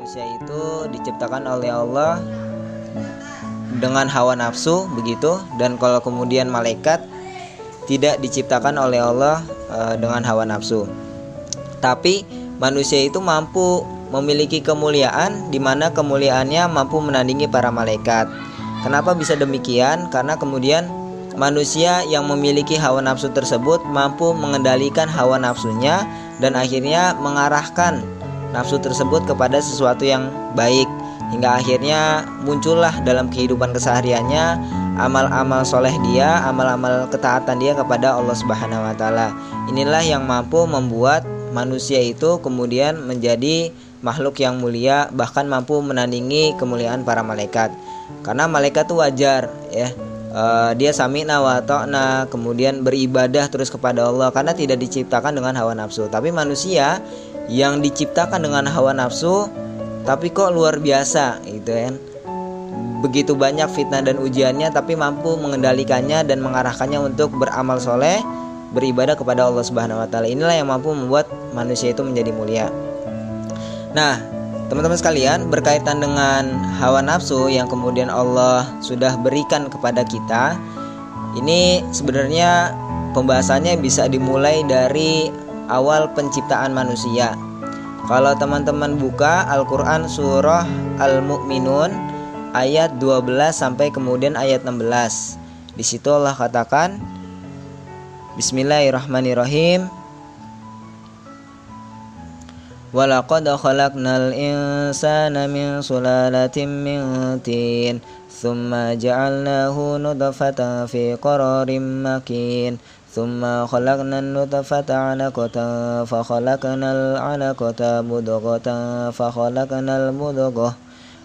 manusia itu diciptakan oleh Allah dengan hawa nafsu begitu dan kalau kemudian malaikat tidak diciptakan oleh Allah e, dengan hawa nafsu. Tapi manusia itu mampu memiliki kemuliaan di mana kemuliaannya mampu menandingi para malaikat. Kenapa bisa demikian? Karena kemudian manusia yang memiliki hawa nafsu tersebut mampu mengendalikan hawa nafsunya dan akhirnya mengarahkan nafsu tersebut kepada sesuatu yang baik hingga akhirnya muncullah dalam kehidupan kesehariannya amal-amal soleh dia, amal-amal ketaatan dia kepada Allah Subhanahu wa taala. Inilah yang mampu membuat manusia itu kemudian menjadi makhluk yang mulia bahkan mampu menandingi kemuliaan para malaikat. Karena malaikat itu wajar ya. Uh, dia samina wa ta'na kemudian beribadah terus kepada Allah karena tidak diciptakan dengan hawa nafsu. Tapi manusia yang diciptakan dengan hawa nafsu tapi kok luar biasa gitu kan begitu banyak fitnah dan ujiannya tapi mampu mengendalikannya dan mengarahkannya untuk beramal soleh beribadah kepada Allah Subhanahu wa taala. Inilah yang mampu membuat manusia itu menjadi mulia. Nah, teman-teman sekalian, berkaitan dengan hawa nafsu yang kemudian Allah sudah berikan kepada kita, ini sebenarnya pembahasannya bisa dimulai dari awal penciptaan manusia. Kalau teman-teman buka Al-Qur'an surah Al-Mu'minun ayat 12 sampai kemudian ayat 16. Di situ Allah katakan Bismillahirrahmanirrahim. Walaqad khalaqnal insana min sulalatin min tin thumma ja'alnahu nutfatan fi qararin makin ثم خلقنا النطفة علقة فخلقنا العلقة مضغة فخلقنا المضغة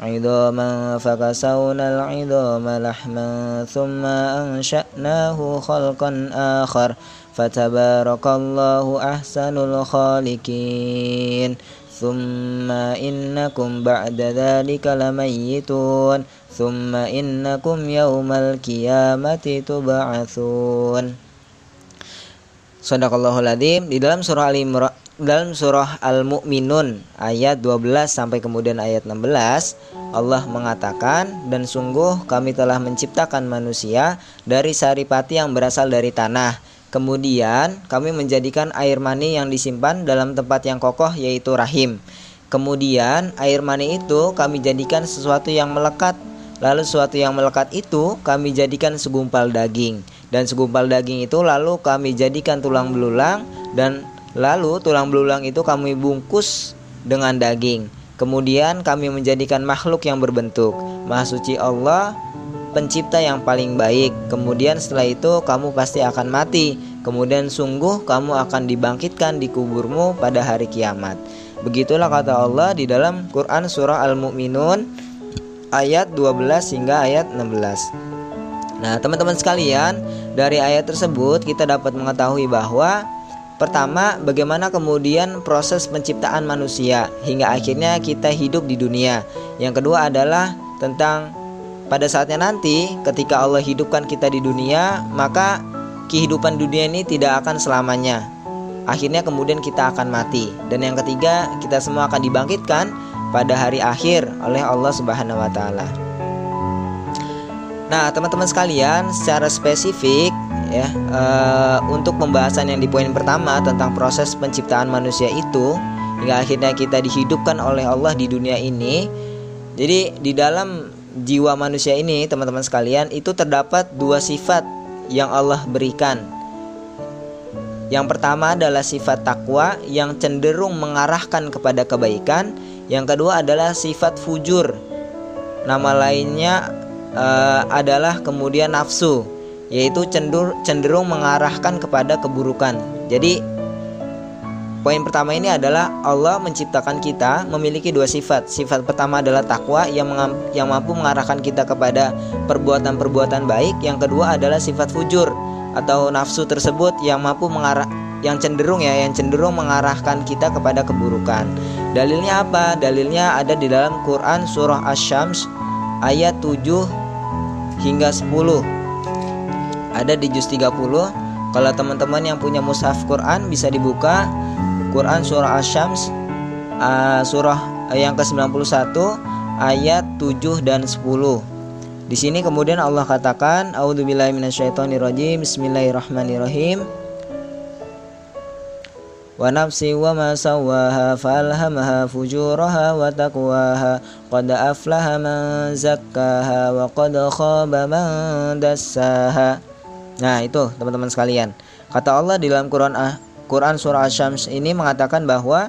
عظاما فكسونا العظام لحما ثم أنشأناه خلقا آخر فتبارك الله أحسن الخالقين. ثم إنكم بعد ذلك لميتون ثم إنكم يوم القيامة تبعثون. Sadaqallahul adzim. Di dalam surah Al dalam surah Al-Mu'minun ayat 12 sampai kemudian ayat 16 Allah mengatakan dan sungguh kami telah menciptakan manusia dari saripati yang berasal dari tanah. Kemudian kami menjadikan air mani yang disimpan dalam tempat yang kokoh yaitu rahim. Kemudian air mani itu kami jadikan sesuatu yang melekat. Lalu sesuatu yang melekat itu kami jadikan segumpal daging dan segumpal daging itu lalu kami jadikan tulang belulang dan lalu tulang belulang itu kami bungkus dengan daging. Kemudian kami menjadikan makhluk yang berbentuk. Maha suci Allah, pencipta yang paling baik. Kemudian setelah itu kamu pasti akan mati. Kemudian sungguh kamu akan dibangkitkan di kuburmu pada hari kiamat. Begitulah kata Allah di dalam Quran surah Al-Mu'minun ayat 12 hingga ayat 16. Nah, teman-teman sekalian, dari ayat tersebut kita dapat mengetahui bahwa pertama, bagaimana kemudian proses penciptaan manusia hingga akhirnya kita hidup di dunia. Yang kedua adalah tentang pada saatnya nanti ketika Allah hidupkan kita di dunia, maka kehidupan dunia ini tidak akan selamanya. Akhirnya kemudian kita akan mati. Dan yang ketiga, kita semua akan dibangkitkan pada hari akhir oleh Allah Subhanahu wa taala. Nah, teman-teman sekalian, secara spesifik ya uh, untuk pembahasan yang di poin pertama tentang proses penciptaan manusia itu hingga akhirnya kita dihidupkan oleh Allah di dunia ini. Jadi di dalam jiwa manusia ini, teman-teman sekalian, itu terdapat dua sifat yang Allah berikan. Yang pertama adalah sifat takwa yang cenderung mengarahkan kepada kebaikan. Yang kedua adalah sifat fujur. Nama lainnya uh, adalah kemudian nafsu yaitu cendur, cenderung mengarahkan kepada keburukan. Jadi poin pertama ini adalah Allah menciptakan kita memiliki dua sifat. Sifat pertama adalah takwa yang yang mampu mengarahkan kita kepada perbuatan-perbuatan baik. Yang kedua adalah sifat fujur atau nafsu tersebut yang mampu mengarah yang cenderung ya yang cenderung mengarahkan kita kepada keburukan. Dalilnya apa? Dalilnya ada di dalam Quran surah Asy-Syams ayat 7 hingga 10 ada di juz 30 kalau teman-teman yang punya mushaf Quran bisa dibuka Quran surah Asy-Syams uh, surah eh, yang ke-91 ayat 7 dan 10. Di sini kemudian Allah katakan, "A'udzubillahi minasyaitonirrajim. Bismillahirrahmanirrahim." Sawwaha falhamaha fujuraha wa taqwaha qad aflaha man zakkaha wa qad khaba man dassaha. Nah, itu teman-teman sekalian. Kata Allah di dalam Quran ah, Quran surah Asy-Syams ini mengatakan bahwa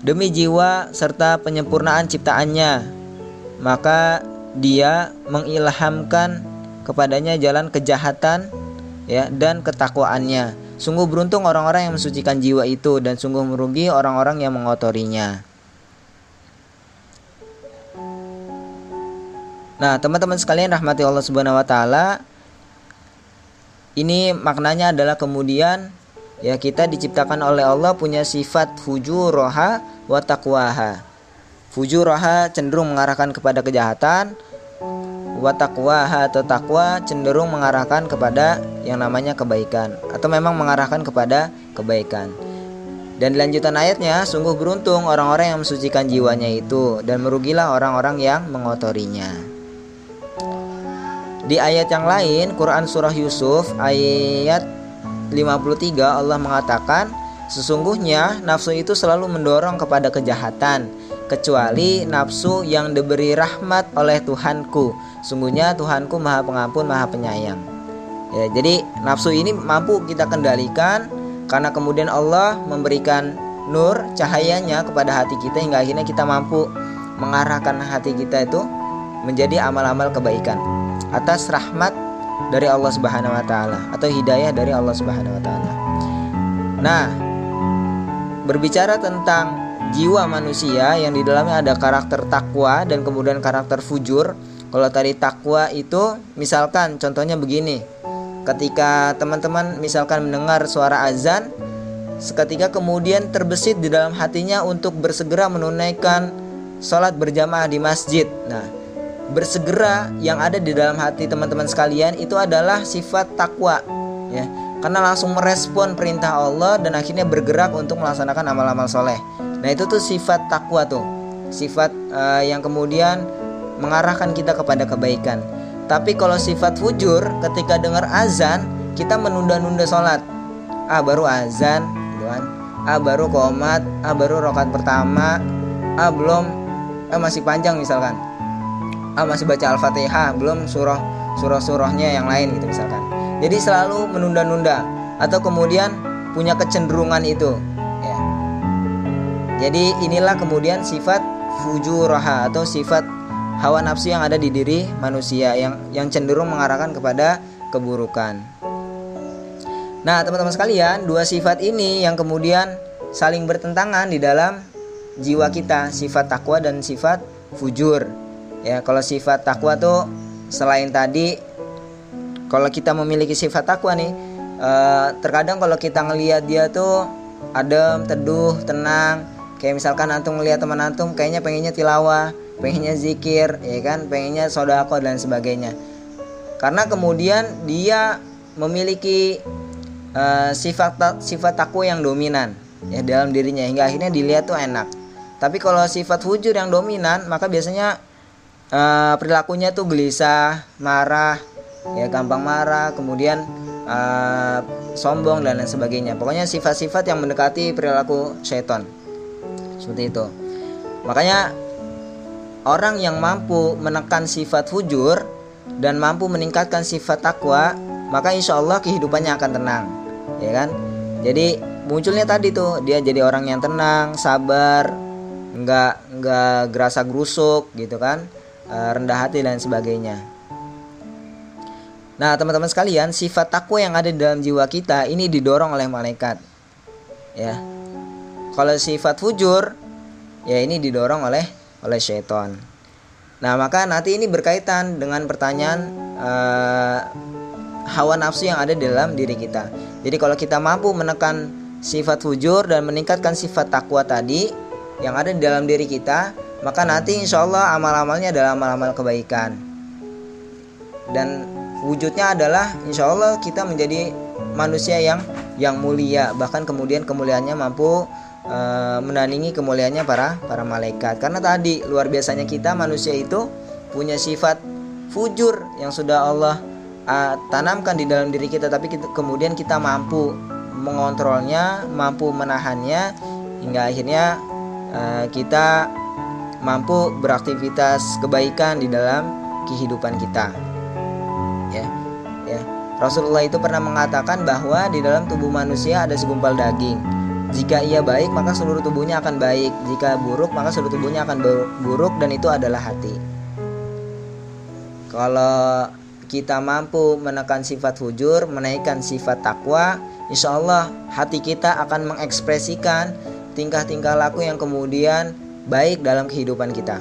demi jiwa serta penyempurnaan ciptaannya maka dia mengilhamkan kepadanya jalan kejahatan ya dan ketakwaannya. Sungguh beruntung orang-orang yang mensucikan jiwa itu dan sungguh merugi orang-orang yang mengotorinya. Nah, teman-teman sekalian rahmati Allah Subhanahu wa taala, ini maknanya adalah kemudian ya kita diciptakan oleh Allah punya sifat fujuraha wa taqwaha. Fujuraha cenderung mengarahkan kepada kejahatan, wa atau takwa cenderung mengarahkan kepada yang namanya kebaikan atau memang mengarahkan kepada kebaikan. Dan lanjutan ayatnya, sungguh beruntung orang-orang yang mensucikan jiwanya itu dan merugilah orang-orang yang mengotorinya. Di ayat yang lain, Quran Surah Yusuf ayat 53 Allah mengatakan, Sesungguhnya nafsu itu selalu mendorong kepada kejahatan, kecuali nafsu yang diberi rahmat oleh Tuhanku. Sungguhnya Tuhanku Maha Pengampun, Maha Penyayang. Ya, jadi nafsu ini mampu kita kendalikan karena kemudian Allah memberikan nur cahayanya kepada hati kita hingga akhirnya kita mampu mengarahkan hati kita itu menjadi amal-amal kebaikan atas rahmat dari Allah Subhanahu wa taala atau hidayah dari Allah Subhanahu wa taala. Nah, berbicara tentang jiwa manusia yang di dalamnya ada karakter takwa dan kemudian karakter fujur. Kalau tadi takwa itu misalkan contohnya begini. Ketika teman-teman misalkan mendengar suara azan, seketika kemudian terbesit di dalam hatinya untuk bersegera menunaikan sholat berjamaah di masjid. Nah, bersegera yang ada di dalam hati teman-teman sekalian itu adalah sifat takwa ya karena langsung merespon perintah Allah dan akhirnya bergerak untuk melaksanakan amal-amal soleh. Nah itu tuh sifat takwa tuh. Sifat uh, yang kemudian mengarahkan kita kepada kebaikan. Tapi kalau sifat fujur ketika dengar azan kita menunda-nunda sholat. Ah baru azan gitu kan. Ah baru komat ah baru rokat pertama. Ah belum ah masih panjang misalkan. Ah masih baca al-fatihah belum surah surah-surahnya yang lain gitu misalkan jadi selalu menunda-nunda atau kemudian punya kecenderungan itu ya jadi inilah kemudian sifat fujuraha atau sifat hawa nafsu yang ada di diri manusia yang yang cenderung mengarahkan kepada keburukan. Nah, teman-teman sekalian, dua sifat ini yang kemudian saling bertentangan di dalam jiwa kita, sifat takwa dan sifat fujur ya kalau sifat takwa tuh selain tadi kalau kita memiliki sifat takwa nih eh, terkadang kalau kita ngelihat dia tuh adem teduh tenang. Kayak misalkan antum ngelihat teman antum kayaknya pengennya tilawah pengennya zikir ya kan? Pengennya sodako dan sebagainya. Karena kemudian dia memiliki uh, sifat sifat takwa yang dominan ya dalam dirinya. Hingga akhirnya dilihat tuh enak. Tapi kalau sifat hujur yang dominan maka biasanya uh, perilakunya tuh gelisah, marah, ya gampang marah, kemudian uh, sombong dan lain sebagainya. Pokoknya sifat-sifat yang mendekati perilaku setan. Seperti itu. Makanya orang yang mampu menekan sifat fujur dan mampu meningkatkan sifat takwa, maka insya Allah kehidupannya akan tenang, ya kan? Jadi munculnya tadi tuh dia jadi orang yang tenang, sabar, nggak nggak gerasa gerusuk gitu kan Eh, rendah hati dan sebagainya. Nah, teman-teman sekalian, sifat takwa yang ada di dalam jiwa kita ini didorong oleh malaikat. Ya. Kalau sifat fujur, ya ini didorong oleh oleh syaitan. Nah, maka nanti ini berkaitan dengan pertanyaan uh, hawa nafsu yang ada di dalam diri kita. Jadi kalau kita mampu menekan sifat fujur dan meningkatkan sifat takwa tadi yang ada di dalam diri kita, maka nanti insya Allah amal-amalnya adalah amal-amal kebaikan dan wujudnya adalah insya Allah kita menjadi manusia yang yang mulia bahkan kemudian kemuliaannya mampu uh, menandingi kemuliaannya para para malaikat. Karena tadi luar biasanya kita manusia itu punya sifat fujur yang sudah Allah uh, tanamkan di dalam diri kita tapi kita, kemudian kita mampu mengontrolnya, mampu menahannya hingga akhirnya uh, kita mampu beraktivitas kebaikan di dalam kehidupan kita. Rasulullah itu pernah mengatakan bahwa di dalam tubuh manusia ada segumpal daging. Jika ia baik, maka seluruh tubuhnya akan baik. Jika buruk, maka seluruh tubuhnya akan buruk dan itu adalah hati. Kalau kita mampu menekan sifat hujur, menaikkan sifat takwa, insya Allah hati kita akan mengekspresikan tingkah-tingkah laku yang kemudian baik dalam kehidupan kita.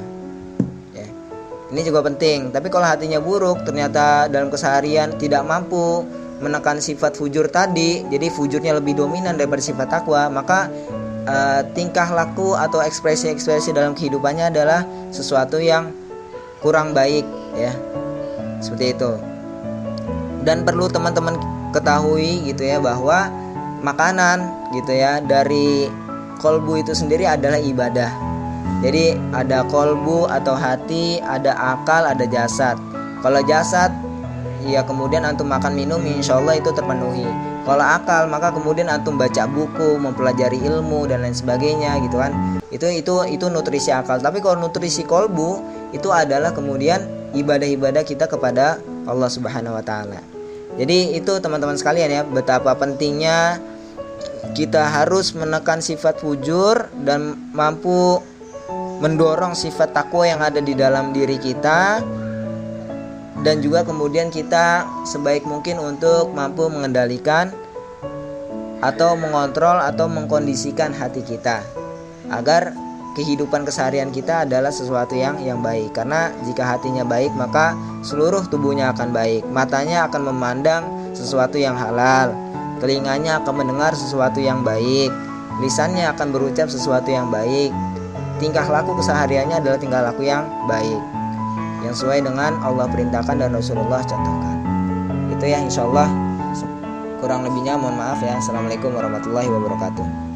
Ini juga penting. Tapi kalau hatinya buruk, ternyata dalam keseharian tidak mampu menekan sifat fujur tadi, jadi fujurnya lebih dominan daripada sifat takwa, maka uh, tingkah laku atau ekspresi-ekspresi dalam kehidupannya adalah sesuatu yang kurang baik, ya. Seperti itu. Dan perlu teman-teman ketahui gitu ya bahwa makanan gitu ya dari kolbu itu sendiri adalah ibadah jadi ada kolbu atau hati, ada akal, ada jasad. Kalau jasad, ya kemudian antum makan minum, insya Allah itu terpenuhi. Kalau akal, maka kemudian antum baca buku, mempelajari ilmu dan lain sebagainya, gitu kan? Itu itu itu nutrisi akal. Tapi kalau nutrisi kolbu itu adalah kemudian ibadah-ibadah kita kepada Allah Subhanahu Wa Taala. Jadi itu teman-teman sekalian ya, betapa pentingnya kita harus menekan sifat fujur dan mampu mendorong sifat takwa yang ada di dalam diri kita dan juga kemudian kita sebaik mungkin untuk mampu mengendalikan atau mengontrol atau mengkondisikan hati kita agar kehidupan keseharian kita adalah sesuatu yang yang baik. Karena jika hatinya baik maka seluruh tubuhnya akan baik. Matanya akan memandang sesuatu yang halal. Telinganya akan mendengar sesuatu yang baik. Lisannya akan berucap sesuatu yang baik tingkah laku kesehariannya adalah tingkah laku yang baik yang sesuai dengan Allah perintahkan dan Rasulullah contohkan. Itu ya insya Allah. Kurang lebihnya mohon maaf ya. Assalamualaikum warahmatullahi wabarakatuh